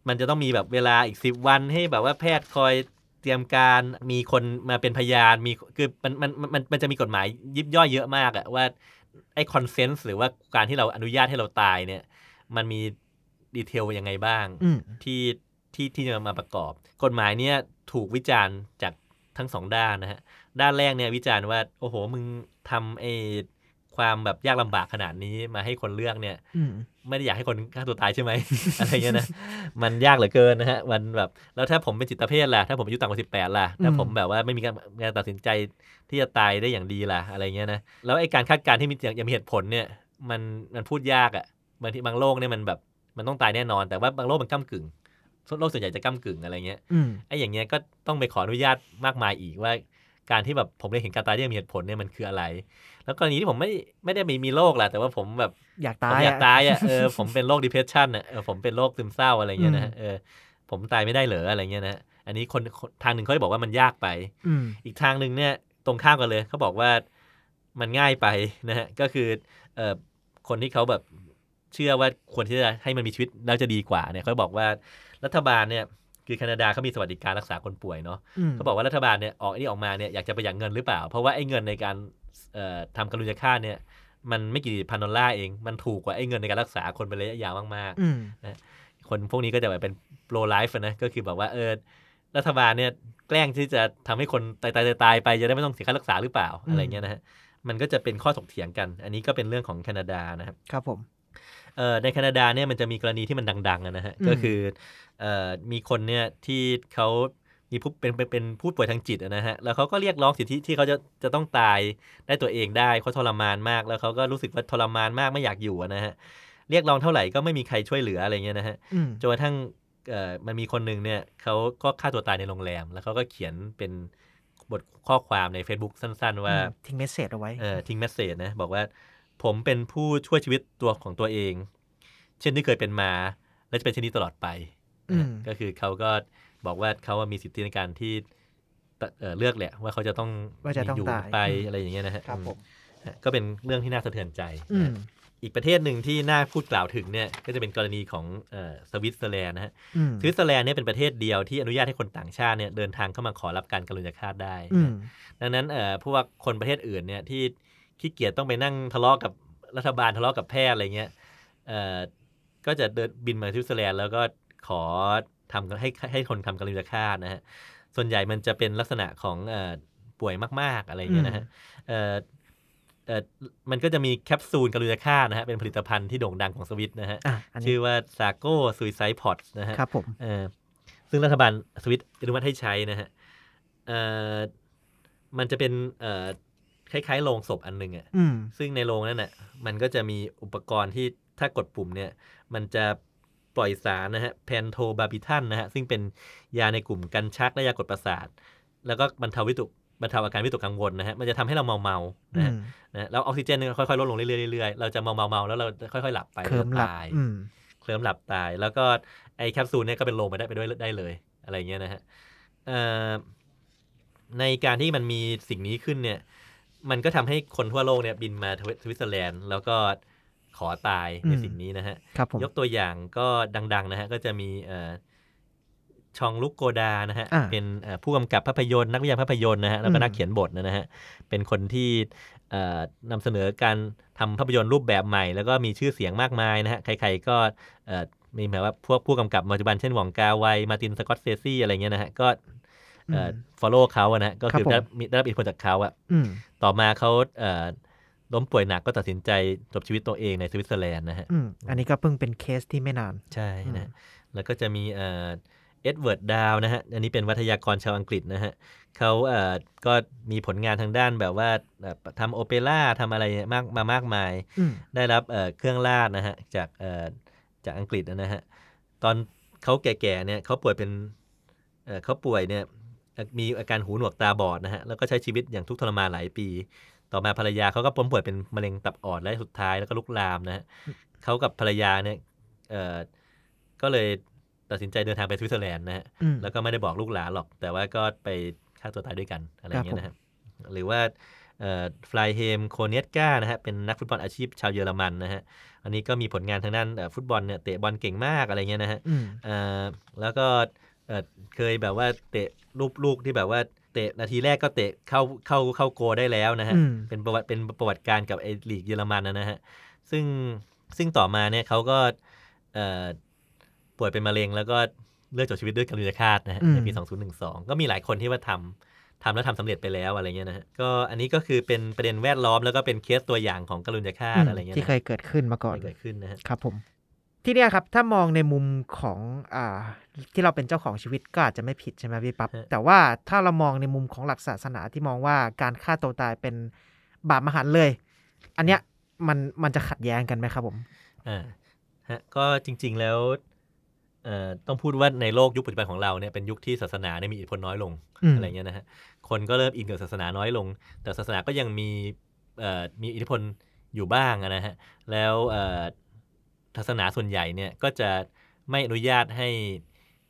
มันจะต้องมีแบบเวลาอีก 10 วันให้แบบว่าแพทย์คอย เตรียมการมีคนมาเป็นพยานมีคือมันมันมันมันมันจะมีกฎหมายยิบย่อยเยอะมากอะว่าไอ้คอนเซนส์หรือว่าการที่เราอนุญาตให้เราตายเนี่ย มันมีดีเทลยังไงบ้างอืมที่ที่ที่จะมาประกอบ กฎหมายเนี่ยถูกวิจารณ์จากทั้งสองด้านนะฮะด้านแรกเนี่ยวิจารณ์ว่า โอ้โห มึงทำไอ้ ความแบบยากลำบากขนาดนี้มาให้คนเลือกเนี่ยอืมไม่ได้อยากให้คนฆ่าตัวตายใช่ไหมอะไรเงี้ยนะมันยากเหลือเกินนะฮะมันแบบแล้วถ้าผมเป็นจิตแพทย์ล่ะถ้าผมอายุต่ำกว่าสิบแปดล่ะถ้าผมแบบว่าไม่มีการการตัดสินใจที่จะตายได้อย่างดีล่ะอะไรเงี้ยนะแล้วไอ้การคาดการณ์ที่มีอย่างอย่างมีเหตุผลเนี่ย มันมันพูดยากอะ่ะบางทีบางโรคเนี่ยมันแบบมันต้องตายแน่นอน แต่ว่าบางโรคมันก้ากึ่งโรคส่วนใหญ่จะก้ากึ่งอะไรเงี้ยอืมไอ้อย่างเงี้ยก็ต้องไปขออนุญาตมากมายอีกว่าการที่แบบผมได้เห็นการตายที่มีเหตุผลเนี่ยมันคืออะไร แล้วกรณีที่ผมไม่ไม่ได้มีมีโรคแหละแต่ว่าผมแบบอยากผตามยอยากตายอะเออผมเป็นโรค depression อะเออผมเป็นโรคซึมเศร้าอะไรเงี้ยนะฮะเออผมตายไม่ได้เหรออะไรเงี้ยนะฮะอันนี้คนคนทางหนึ่งเขาจะบอกว่ามันยากไปอืมอีกทางหนึ่งเนี่ยตรงข้ามกันเลยเขาบอกว่ามันง่ายไปนะฮะก็คือเอ่อคนที่เขาแบบเชื่อว่าควรที่จะให้มันมีชีวิตแล้วจะดีกว่าเนี่ยเขาบอกว่ารัฐบาลเนี่ยคือแคนาดาเขามีสวัสดิการรักษาคนป่วยเนาะอืมเขาบอกว่ารัฐบาลเนี่ยออกไอ้นี่ออกมาเนี่ยอยากจะประหยัดเงินหรือเปล่า เพราะว่าไอ้เงินในการเอ่อ ทำการุญฆาตเนี่ย มันไม่กี่พันดอลลาร์เอง มันถูกกว่าไอ้เงินในการรักษาคนเป็นระยะยาวมากอืมๆคนพวกนี้ก็จะแบบเป็นโปรไลฟ์นะก็คือแบบว่าเออรัฐบาลเนี่ยแกล้งที่จะทำให้คนตายตายตายๆไปจะได้ไม่ต้องเสียค่ารักษาหรือเปล่าอืมอะไรเงี้ยนะฮะมันก็จะเป็นข้อถกเถียงกัน อันนี้ก็เป็นเรื่องของแคนาดานะครับครับผมเอ่อในแคนาดาเนี่ยมันจะมีกรณีที่มันดังๆอะนะฮะอืมก็คือเอ่อมีคนเนี่ยที่เขา มีผู้เป็นเป็นเป็นผู้ป่วยทางจิตอะนะฮะแล้วเขาก็เรียกร้องสิทธิที่เขาจะจะต้องตายได้ตัวเองได้เขาทรมานมาก แล้วเขาก็รู้สึกว่าทรมานมากไม่อยากอยู่อะนะฮะเรียกร้องเท่าไหร่ก็ไม่มีใครช่วยเหลืออะไรเงี้ยนะฮะอืมจนกระทั่งเอ่อมันมีคนหนึ่งเนี่ยเขาก็ฆ่าตัวตายในโรงแรม แล้วเขาก็เขียนเป็นบทข้อความใน Facebook สั้น ๆ ว่าทิ้ง message เอาไว้เอ่อทิ้ง message นะบอกว่าผมเป็นผู้ช่วยชีวิตตัวของตัวเอง เช่นที่เคยเป็นมา และจะเป็นเช่นนี้ตลอดไปอืมก็คือเขาก็ บอกว่าเขามีสิทธิในการที่ตเอ่อเลือกแหละว่าเขาจะต้องว่าจะต้องอยู่ตายไปอืมอะไรอย่างเงี้ยนะฮะครับผมอืมก็เป็นเรื่องที่น่าสะเทือนใจอืมนะมฮะอีกประเทศหนึ่งที่น่าพูดกล่าวถึงเนี่ยก็จะเป็นกรณีของเอ่อสวิตเซอร์แลนด์นะฮะอืมสวิตเซอร์แลนด์เนี่ยเป็นประเทศเดียวที่อนุญาตให้คนต่างชาติเนี่ยเดินทางเข้ามาขอรับการกรุณาฆาตได้อืมดังนั้นเอ่อพวกคนประเทศอื่นเนี่ยที่ขี้เกียจต้องไปนั่งทะเลาะกับรัฐบาลทะเลาะกับแพทย์อะไรเงี้ยเอ่อก็จะเดินบินมาสวิตเซอร์แลนด์แล้วก็ขอ ทำให้ให้คนทำกรุณาฆาตนะฮะส่วนใหญ่มันจะเป็นลักษณะของเอ่อป่วยมาก ๆ อะไรเงี้ยนะฮะเอ่อเอ่อมันก็จะมีแคปซูลกรุณาฆาตนะฮะเป็นผลิตภัณฑ์ที่โด่งดังของสวิตนะฮะอะอันนี้ชื่อว่า Sarco suicide pod นะฮะครับผมเออซึ่งรัฐบาลสวิตอนุมัติให้ใช้นะฮะเอ่อมันจะเป็นเอ่อคล้ายๆโลงศพอันหนึ่งอะ่ะอืมซึ่งในโรงนั้นน่ะมันก็จะมีอุปกรณ์ที่ถ้ากดปุ่มเนี่ย มันจะ ปล่อยสารนะฮะแพนโทบาบิทันนะฮะซึ่งเป็นยาในกลุ่มกันชักและยากดประสาท แล้วก็บรรเทาวิตกบรรเทาอาการวิตกกังวลนะฮะมันจะทำให้เราเมาเมาๆอืนะฮะมนะแล้วออกซิเจนเนี่ยค่อยๆลดลงเรื่อยๆเรื่อยๆเราจะเมาเมาเมาๆแล้วเราจะค่อยๆหลับไปเคลิมหลับตายอืมเคลิ้มหลับตาย แล้วก็ไอแคปซูลเนี่ยก็เป็นโลงไปได้ไปด้วยได้เลย อะไรเงี้ยนะฮะเอ่อในการที่มันมีสิ่งนี้ขึ้นเนี่ย มันก็ทำให้คนทั่วโลกเนี่ยบินมาสวิตเซอร์แลนด์ แล้วก็ ขอตายในอืมสิ่งนี้นะฮะครับผมยกตัวอย่างก็ดังๆนะฮะก็จะมีเอ่อชองลุกโกดานะฮะอ่าเป็นเอ่อผู้กำกับภาพยนตร์นักวิจารณ์ภาพยนตร์นะฮะแล้วก็อืมนักเขียนบทนะฮะเป็นคนที่เอ่อนำเสนอการทำภาพยนตร์รูปแบบใหม่ แล้วก็มีชื่อเสียงมากมายนะฮะใครๆก็เอ่อมีหมายว่าพวกผู้กำกับปัจจุบันเช่นหว่องกาไวมาร์ตินสกอร์เซซีอะไรเงี้ยนะฮะก็เอ่อ follow เขาอะนะฮะก็คือครับผมได้มีได้รับอิทธิพลจากเขาอะอืมต่อมาเขาเอ่อ ล้มป่วยหนักก็ตัดสินใจจบชีวิตตัวเองในสวิตเซอร์แลนด์นะฮะอืมอันนี้ก็เพิ่งเป็นเคสที่ไม่นาน ใช่อืมนะแล้วก็จะมีเอ่อเอ็ดเวิร์ดดาวนะฮะ อันนี้เป็นวาทยกรชาวอังกฤษนะฮะเขาเอ่อก็มีผลงานทางด้านแบบว่าแบบทำโอเปร่าทำอะไรมากมามากมายอืมได้รับเอ่อเครื่องราชนะฮะจากเอ่อจากอังกฤษนะฮะ ตอนเขาแก่ๆเนี่ยเขาป่วยเป็นเอ่อเขาป่วยเนี่ยมีอาการหูหนวกตาบอดนะฮะ แล้วก็ใช้ชีวิตอย่างทุกข์ทรมานหลายปี ต่อมาภรรยาเขาก็ล้มป่วยเป็นมะเร็งตับอ่อนและสุดท้ายแล้วก็ลุกลามนะฮะเขากับภรรยาเนี่ยเอ่อก็เลยตัดสินใจเดินทางไปสวิตเซอร์แลนด์นะฮะอืมแล้วก็ไม่ได้บอกลูกหลานหรอก แต่ว่าก็ไปฆ่าตัวตายด้วยกันอะไรอย่างเงี้ยนะครับหรือว่าฟรีดเฮล์มโคเนียตซ์กานะฮะเป็นนักฟุตบอลอาชีพชาวเยอรมันนะฮะ อันนี้ก็มีผลงานทางด้านเอ่อฟุตบอลเนี่ยเตะบอลเก่งมากอะไรเงี้ยนะฮะอืมเอ่อแล้วก็เอ่อเคยแบบว่าเตะลูกลูกที่แบบว่า เตะนาทีแรกก็เตะเข้าเข้าเข้า goal ได้แล้วนะฮะอืมเป็นประวัติเป็นประวัติการณ์กับไอลีกเยอรมันนะนะฮะ ซึ่งซึ่งต่อมาเนี่ยเขาก็เอ่อป่วยเป็นมะเร็งแล้วก็เลือกจบชีวิตด้วยการุญยฆาตนะฮะอืมในปี 2012 ก็มีหลายคนที่ว่าทำทำแล้วทำสำเร็จไปแล้วอะไรเงี้ยนะฮะก็อันนี้ก็คือเป็นประเด็นแวดล้อมแล้วก็เป็นเคสตัวอย่างของการุญยฆาตอะไรเงี้ยที่นะเคยเกิดขึ้นมาก่อนที่เกิดขึ้นนะฮะครับผม ที่เนี่ยครับถ้ามองในมุมของอ่าที่เราเป็นเจ้าของชีวิตก็อาจจะไม่ผิดใช่ไหมพี่ปับ๊บฮะแต่ว่าถ้าเรามองในมุมของหลักศาสนาที่มองว่าการฆ่าตัวตายเป็นบาปมหันต์เลย อันเนี้ยมันมันจะขัดแย้งกันไหมครับผมอ่าฮะก็จริง ๆแล้วเอ่อต้องพูดว่าในโลกยุคปัจจุบันของเราเนี่ยเป็นยุคที่ศาสนาเนี่ยมีอิทธิพลน้อยลงอืมอะไรเงี้ยนะฮะคนก็เริ่มอินกับศาสนาน้อยลง แต่ศาสนาก็ยังมีเอ่อมีอิทธิพลอยู่บ้างอะนะฮะแล้วเอ่อ ศาสนาส่วนใหญ่เนี่ยก็จะไม่อนุญาตให้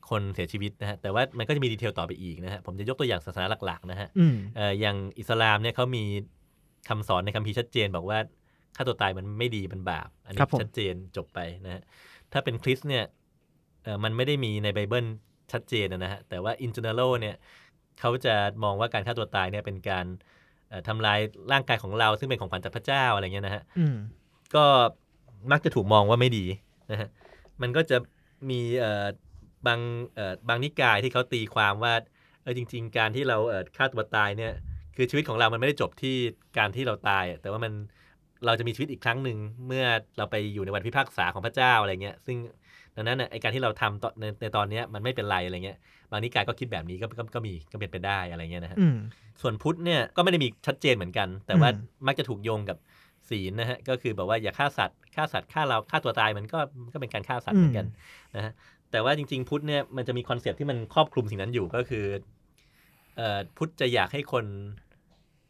คนเสียชีวิตนะฮะแต่ว่ามันก็จะมีดีเทลต่อไปอีกนะฮะผมจะยกตัวอย่างศาสนาหลัก ๆ นะฮะอืมเอ่ออย่างอิสลามเนี่ยเขามีคำสอนในคัมภีร์ชัดเจน บอกว่าฆ่าตัวตายมันไม่ดีมันบาป อันครันี้บผมชัดเจนจบไปนะฮะถ้าเป็นคริสต์เนี่ยเอ่อมันไม่ได้มีในไบเบิลชัดเจนนะฮะแต่ว่า in general เนี่ยเขาจะมองว่าการฆ่าตัวตายเนี่ยเป็นการเอ่อทำลายร่างกายของเราซึ่งเป็นของขวัญจากพระเจ้าอะไรเงี้ยนะฮะอืมก็ มักจะถูกมองว่าไม่ดีนะฮะมันก็จะมีเอ่อบางเอ่อบางนิกายที่เขาตีความว่าเออจริง ๆ การที่เราเอ่อฆ่าตัวตายเนี่ยคือชีวิตของเรามันไม่ได้จบที่การที่เราตายอะแต่ว่ามันเราจะมีชีวิตอีกครั้งหนึ่งเมื่อเราไปอยู่ในวันพิพากษาของพระเจ้าอะไรเงี้ย ซึ่งดังนั้นน่ะไอการที่เราทำตอนในในตอนเนี้ยมันไม่เป็นไรอะไรเงี้ยบางนิกายก็คิดแบบนี้ก็ก็ก็มีก็เป็นไปได้อะไรเงี้ยนะฮะอืมส่วนพุทธเนี่ยก็ไม่ได้มีชัดเจนเหมือนกัน แต่ว่าอืมมักจะถูกโยงกับ ศีลนะฮะก็คือแบบว่าอย่าฆ่าสัตว์ฆ่าสัตว์ฆ่าเราฆ่าตัวตายมันก็มันก็เป็นการฆ่าสัตว์เหมือนกันนะฮะแต่ว่าจริง ๆ พุทธเนี่ยมันจะมี concept ที่มันครอบคลุมสิ่งนั้นอยู่ก็คือเอ่อพุทธจะอยากให้คน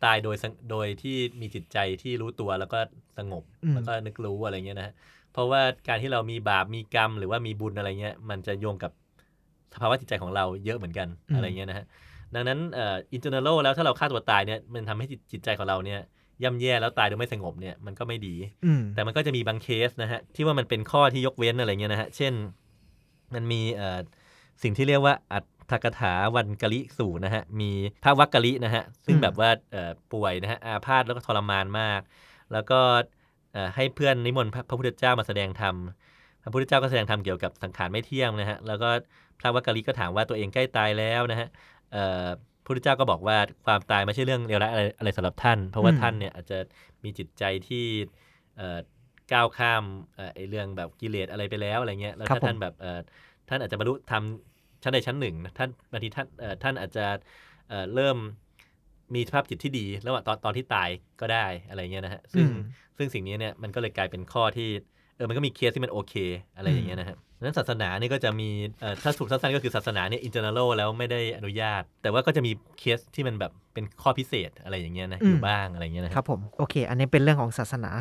ตายโดยสงโดยที่มีจิตใจที่รู้ตัวแล้วก็สงบอืมแล้วก็นึกรู้อะไรเงี้ยนะฮะเพราะว่าการที่เรามีบาปมีกรรม หรือว่ามีบุญอะไรเงี้ยมันจะโยงกับสภาวะจิตใจของเราเยอะเหมือนกันอะไรเงี้ยนะฮะดังนั้นเอ่อ in general แล้วถ้าเราฆ่าตัวตายเนี่ยมันทำให้จิตจิตใจของเราเนี่ย ย่ำแย่แล้วตายโดยไม่สงบเนี่ยมันก็ไม่ดีอืมแต่มันก็จะมีบางเคสนะฮะที่ว่ามันเป็นข้อที่ยกเว้นอะไรเงี้ยนะฮะเช่น มันมีเอ่อสิ่งที่เรียกว่าอัตถกถาวันกะลิสูตรนะฮะมีพระวักกะลินะฮะซึ่งแบบว่าเอ่อป่วยนะฮะอาพาธแล้วก็ทรมานมาก แล้วก็เอ่อให้เพื่อนนิมนต์พระพระพุทธเจ้ามาแสดงธรรมพระพุทธเจ้าก็แสดงธรรมเกี่ยวกับสังขารไม่เที่ยงนะฮะแล้วก็พระวักกะลิก็ถามว่าตัวเองใกล้ตายแล้วนะฮะเอ่อ พระพุทธเจ้าก็บอกว่าความตายไม่ใช่เรื่องเลวร้ายอะไรอะไรสำหรับท่าน เพราะว่าอืมท่านเนี่ยอาจจะมีจิตใจที่เอ่อก้าวข้ามเอ่อไอ้เรื่องแบบกิเลสอะไรไปแล้วอะไรเงี้ยแล้วครับถ้าท่านผมแบบเอ่อท่านอาจจะบรรลุธรรมชั้นใดชั้นหนึ่งนะท่านบางทีท่านเอ่อท่านอาจจะเอ่อเริ่มมีสภาพจิตที่ดีระหว่างตอนตอนที่ตายก็ได้อะไรเงี้ยนะฮะซึ่งอืมซึ่งสิ่งนี้เนี่ยมันก็เลยกลายเป็นข้อที่ เออมันก็มีเคสที่มันโอเค อะไรอย่างเงี้ยนะครับดังนั้นศาสนาเนี่ยก็จะมีเอ่อถ้าสุดสั้นๆก็คือศาสนาเนี่ยอินเ r อร์เนลแล้วไม่ได้อนุญาต แต่ว่าก็จะมีเคสที่มันแบบเป็นข้อพิเศษอะไรอย่างเงี้ยนะอืมอยู่บ้างอะไรอย่างเงี้ยนะคครัรับบผมโอเค อันนี้เป็นเรื่องของศาสนา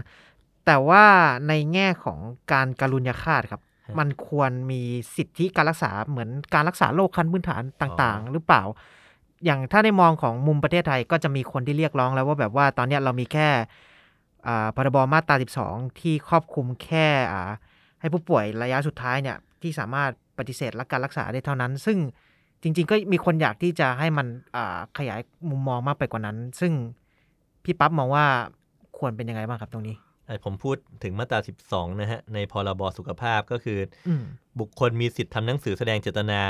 แต่ว่าในแง่ของการการุญยฆาตครับ มันควรมีสิทธิการรักษาเหมือนการรักษาโรคขั้นพื้นฐานต่างๆ หรือเปล่า อย่างถ้าในมองของมุมประเทศไทยก็จะมีคนที่เรียกร้องแล้วว่าแบบว่าตอนเนี้ยเรามีแค่อ่า พรบมาตรา 12 ที่ครอบคลุมแค่อ่าให้ผู้ป่วยระยะสุดท้ายเนี่ยที่สามารถปฏิเสธและการรักษาได้เท่านั้น ซึ่งจริง ๆ ก็มีคนอยากที่จะให้มันอ่าขยายมุมมองมากไปกว่านั้น ซึ่งพี่ปั๊บมองว่าควรเป็นยังไงบ้างครับตรงนี้เอ่อผมพูดถึงมาตรา 12 นะฮะ ในพรบสุขภาพก็คืออืมบุคคลมีสิทธิ์ทำหนังสือแสดงเจตนา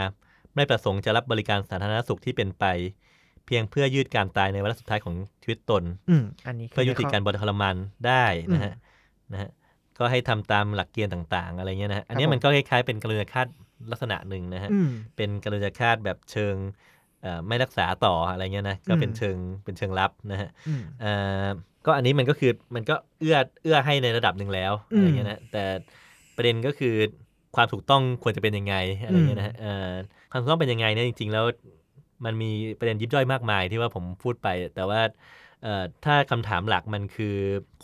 ไม่ประสงค์จะรับบริการสาธารณสุขที่เป็นไป เพียงเพื่อยืดการตายในวาระสุดท้ายของชีวิตตนอืมอันนี้คืเพื่อยุติการข้บทรมานได้นะฮะอืมนะฮะก็ให้ทำตามหลักเกณฑ์ต่างๆ อะไรเงี้ยนะฮะอันเนี้ยผมมันก็คล้ายๆเป็นกรุณาฆาตลักษณะหนึ่งนะฮะอืมเป็นกรุณาฆาตแบบเชิงเอ่อไม่รักษาต่ออะไรเงี้ยนะก็เป็นอืมเชิงเป็นเชิงลับนะฮะอืมเอ่อก็อันนี้มันก็คือมันก็เอื้อเอื้อให้ในระดับหนึ่งแล้วอืมอะไรเงี้ยนะแต่ประเด็นก็คือความถูกต้องควรจะเป็นยังไงอะไรเงี้ยนะฮะเอ่อความถูกต้องเป็นยังไงเนี่ยจริง ๆ แล้ว มันมีประเด็นยิบย่อยมากมายที่ว่าผมพูดไป แต่ว่าเอ่อถ้าคำถามหลักมันคือ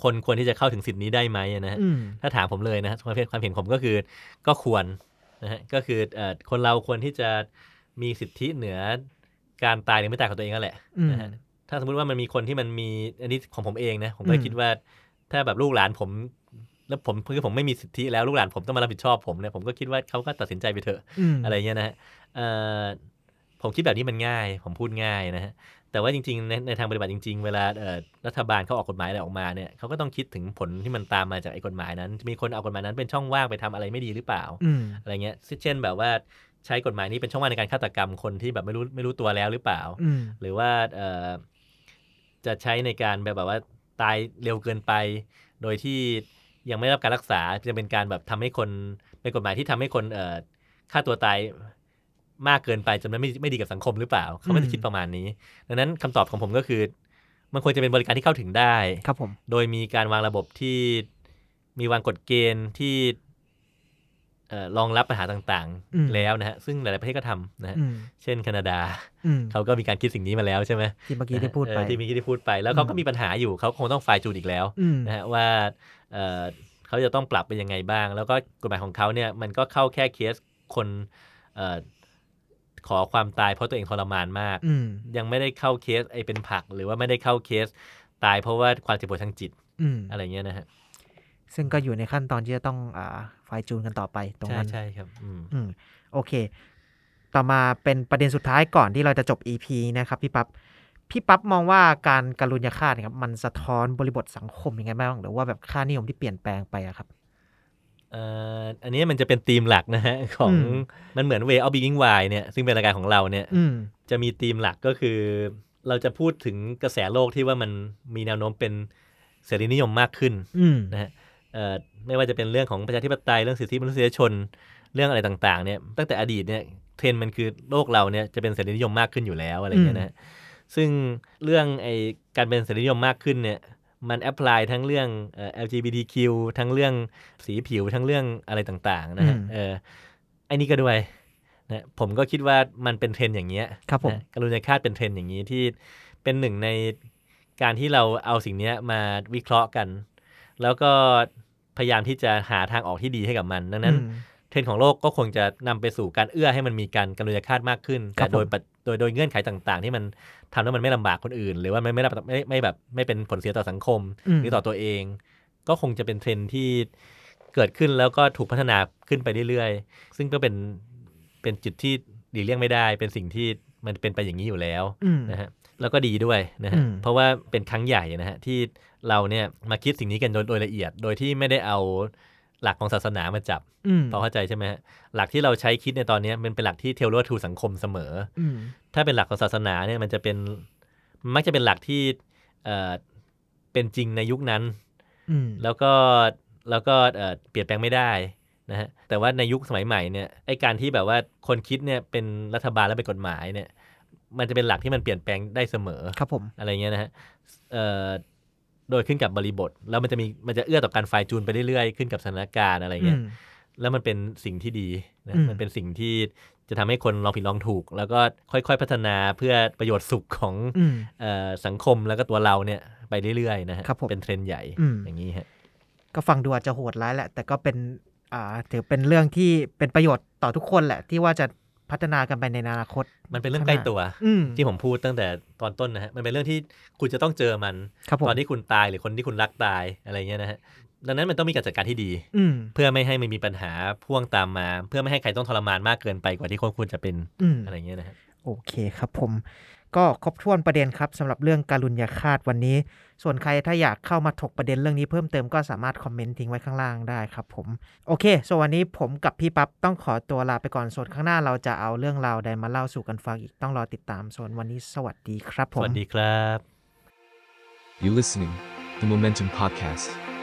คนควรที่จะเข้าถึงสิทธินี้ได้ไหมนะฮะอืมถ้าถามผมเลยนะฮะความเห็นความเห็นผมก็คือก็ควรนะฮะก็คือเอ่อคนเราควรที่จะมีสิทธิเหนือการตายหรือไม่ตายของตัวเองนั่นแหละอืมนะฮะถ้าสมมติว่ามันมีคนที่มันมีอันนี้ของผมเองนะผมก็อืมคิดว่าถ้าแบบลูกหลานผมแล้วผมคือผมไม่มีสิทธิแล้วลูกหลานผมต้องมารับผิดชอบผมเนี่ยผมก็คิดว่าเขาก็ตัดสินใจไปเถอะอืมอะไรเงี้ยนะฮะเอ่อ ผมคิดแบบนี้มันง่าย ผมพูดง่ายนะฮะแต่ว่าจริงๆในในทางปฏิบัติจริง ๆ เวลาเอ่อรัฐบาลเขาออกกฎหมายอะไรออกมาเนี่ยเขาก็ต้องคิดถึงผลที่มันตามมาจากไอ้กฎหมายนั้น มีคนเอากฎหมายนั้นเป็นช่องว่างไปทำอะไรไม่ดีหรือเปล่าอืมอะไรเงี้ยเช่นแบบว่าใช้กฎหมายนี้เป็นช่องว่างในการฆาตกรรมคนที่แบบไม่รู้ไม่รู้ตัวแล้วหรือเปล่าอืมหรือว่าเอ่อจะใช้ในการแบบแบบว่าตายเร็วเกินไป โดยที่ยังไม่ได้รับการรักษาจะเป็นการแบบทำให้คนเป็นกฎหมายที่ทำให้คนเอ่อฆ่าตัวตาย มากเกินไปจนมันไม่ไม่ดีกับสังคมหรือเปล่า เขาไม่ได้คิดประมาณนี้ ดังนั้นคำตอบของผมก็คือ มันควรจะเป็นบริการที่เข้าถึงได้ครับผมโดยมีการวางระบบที่มีวางกฎเกณฑ์ที่เอ่อรองรับปัญหาต่างอืมๆแล้วนะฮะ ซึ่งหลาย ๆ ประเทศก็ทำนะฮะอืมเช่นแคนาดาอืมเขาก็มีการคิดสิ่งนี้มาแล้วใช่ไหมที่เมื่อกี้ได้พูดไปเออที่เมีที่พูดไป แล้วเขาก็อืมมีปัญหาอยู่เขาคงต้องไฟล์จูนอีกแล้วอืมนะฮะว่าเอ่อเขาจะต้องปรับเป็นยังไงบ้าง แล้วก็กฎหมายของเขาเนี่ยมันก็เข้าแค่เคสคนเอ่อ ขอความตายเพราะตัวเองทรมานมากอืมยังไม่ได้เข้าเคสไอเป็นผัก หรือว่าไม่ได้เข้าเคสตายเพราะว่าความเจ็บปวดทางจิตอืมอะไรเงี้ยนะฮะซึ่งก็อยู่ในขั้นตอนที่จะต้องอ่าไฟล์จูนกันต่อไปตรงใช่นั้นใช่ครับอืมอืมโอเค ต่อมาเป็นประเด็นสุดท้ายก่อนที่เราจะจบ EP นะครับพี่ปับ๊บพี่ปั๊บมองว่าการการุญยฆาตเนยครับมันสะท้อนบริบทสังคมยังไงบ้างหรือว่าแบบค่านิยมที่เปลี่ยนแปลงไปอะครับเอ่ออันนี้มันจะเป็นธีมหลักนะฮะ ของอืมมันเหมือน Way of Being Why เนี่ยซึ่งเป็นรายการของเราเนี่ยอืมจะมีธีมหลักก็คือ เราจะพูดถึงกระแสโลกที่ว่ามันมีแนวโน้มเป็นเสรีนิยมมากขึ้นอืมนะฮะเอ่อไม่ว่าจะเป็นเรื่องของประชาธิปไตยเรื่องสิทธิมนุษยชนเรื่องอะไรต่างๆเนี่ยตั้งแต่อดีตเนี่ยเทรนด์มันคือโลกเราเนี่ยจะเป็นเสรีนิยมมากขึ้นอยู่แล้วอะไรอย่างเงี้ยนะฮะซึ่งเรื่องไอการเป็นเสรีนิยมมากขึ้นเนี่ย มัน apply ทั้งเรื่องเอ่อ LGBTQ ทั้งเรื่องสีผิวทั้งเรื่องอะไรต่างๆนะฮะอืมเออไอ้นี่ก็ด้วยนะผมก็คิดว่ามันเป็นเทรนด์อย่างเงี้ยครับผมนะกรุณาฆาตเป็นเทรนด์อย่างนี้ที่เป็นหนึ่งในการที่เราเอาสิ่งเนี้ยมาวิเคราะห์กัน แล้วก็พยายามที่จะหาทางออกที่ดีให้กับมัน ดังนั้นอืมเทรนด์ของโลกก็คงจะนำไปสู่การเอื้อให้มันมีการกรุณาฆาตมากขึ้นครัแต่บโดยปัจโดยโดยเงื่อนไขต่างๆ ที่มัน ทำแล้วมันไม่ลำบากคนอื่น หรือว่าไม่ไม่ได้ไม่ไม่แบบไม่เป็นผลเสียต่อสังคมอืมหรือต่อตัวเอง ก็คงจะเป็นเทรนด์ที่เกิดขึ้นแล้วก็ถูกพัฒนาขึ้นไปเรื่อยๆ ซึ่งก็เป็นเป็นจุดที่หลีกเลี่ยงไม่ได้ เป็นสิ่งที่มันเป็นไปอย่างนี้อยู่แล้วอืมนะฮะแล้วก็ดีด้วยนะฮะอืมเพราะว่าเป็นครั้งใหญ่นะฮะที่เราเนี่ยมาคิดสิ่งนี้กันโดยโดยละเอียด โดยที่ไม่ได้เอา หลักของศาสนามาจับอืมพอเข้าใจใช่ไหมฮะหลักที่เราใช้คิดในตอนนี้มันเป็นหลักที่เทโลทูสังคมเสมออืมถ้าเป็นหลักของศาสนาเนี่ยมันจะเป็นมักจะเป็นหลักที่เอ่อเป็นจริงในยุคนั้นอืมแล้วก็แล้วก็เอ่อเปลี่ยนแปลงไม่ได้นะฮะแต่ว่าในยุคสมัยใหม่เนี่ยไอการที่แบบว่าคนคิดเนี่ยเป็นรัฐบาลและเป็นกฎหมายเนี่ย มันจะเป็นหลักที่มันเปลี่ยนแปลงได้เสมอครับผมอะไรเงี้ยนะฮะเอ่อ โดยขึ้นกับบริบท แล้วมันจะมีมันจะเอื้อต่อการไฟล์จูนไปเรื่อยๆ ขึ้นกับสถานการณ์อะไรเงี้ยอืมแล้วมันเป็นสิ่งที่ดีนะอืมมันเป็นสิ่งที่จะทำให้คนลองผิดลองถูก แล้วก็ค่อยๆพัฒนาเพื่อประโยชน์สุขของอืมเอ่อสังคมแล้วก็ตัวเราเนี่ยไปเรื่อยๆนะฮะครับผมเป็นเทรนด์ใหญ่อืมอย่างนี้ฮะก็ฟังดูอาจจะโหดร้ายแหละ แต่ก็เป็นอ่าถือเป็นเรื่องที่เป็นประโยชน์ต่อทุกคนแหละ ที่ว่าจะ พัฒนากันไปในอนาคต มันเป็นเรื่องใกล้ตัวอืมที่ผมพูดตั้งแต่ตอนต้นนะฮะมันเป็นเรื่องที่คุณจะต้องเจอมันครับผมตอนที่คุณตายหรือคนที่คุณรักตายอะไรเงี้ยนะฮะดังนั้นมันต้องมีการจัดการที่ดีอืมเพื่อไม่ให้มันมีปัญหาพ่วงตามมา เพื่อไม่ให้ใครต้องทรมานมากเกินไปกว่าที่คนควรจะเป็นอืมอะไรเงี้ยนะฮะโอเคครับผม ก็ครบถ้วนประเด็นครับสำหรับเรื่องการุญยาฆาตวันนี้ ส่วนใครถ้าอยากเข้ามาถกประเด็นเรื่องนี้เพิ่มเติมก็สามารถคอมเมนต์ทิ้งไว้ข้างล่างได้ครับผม โอเคส่วนวันนี้ผมกับพี่ปั๊บต้องขอตัวลาไปก่อนส่วนข้างหน้าเราจะเอาเรื่องราวใดมาเล่าสู่กันฟังอีกต้องรอติดตามส่วนวันนี้สวัสดีครับผสมวัสดีครับ You listening, the Momentum Podcast.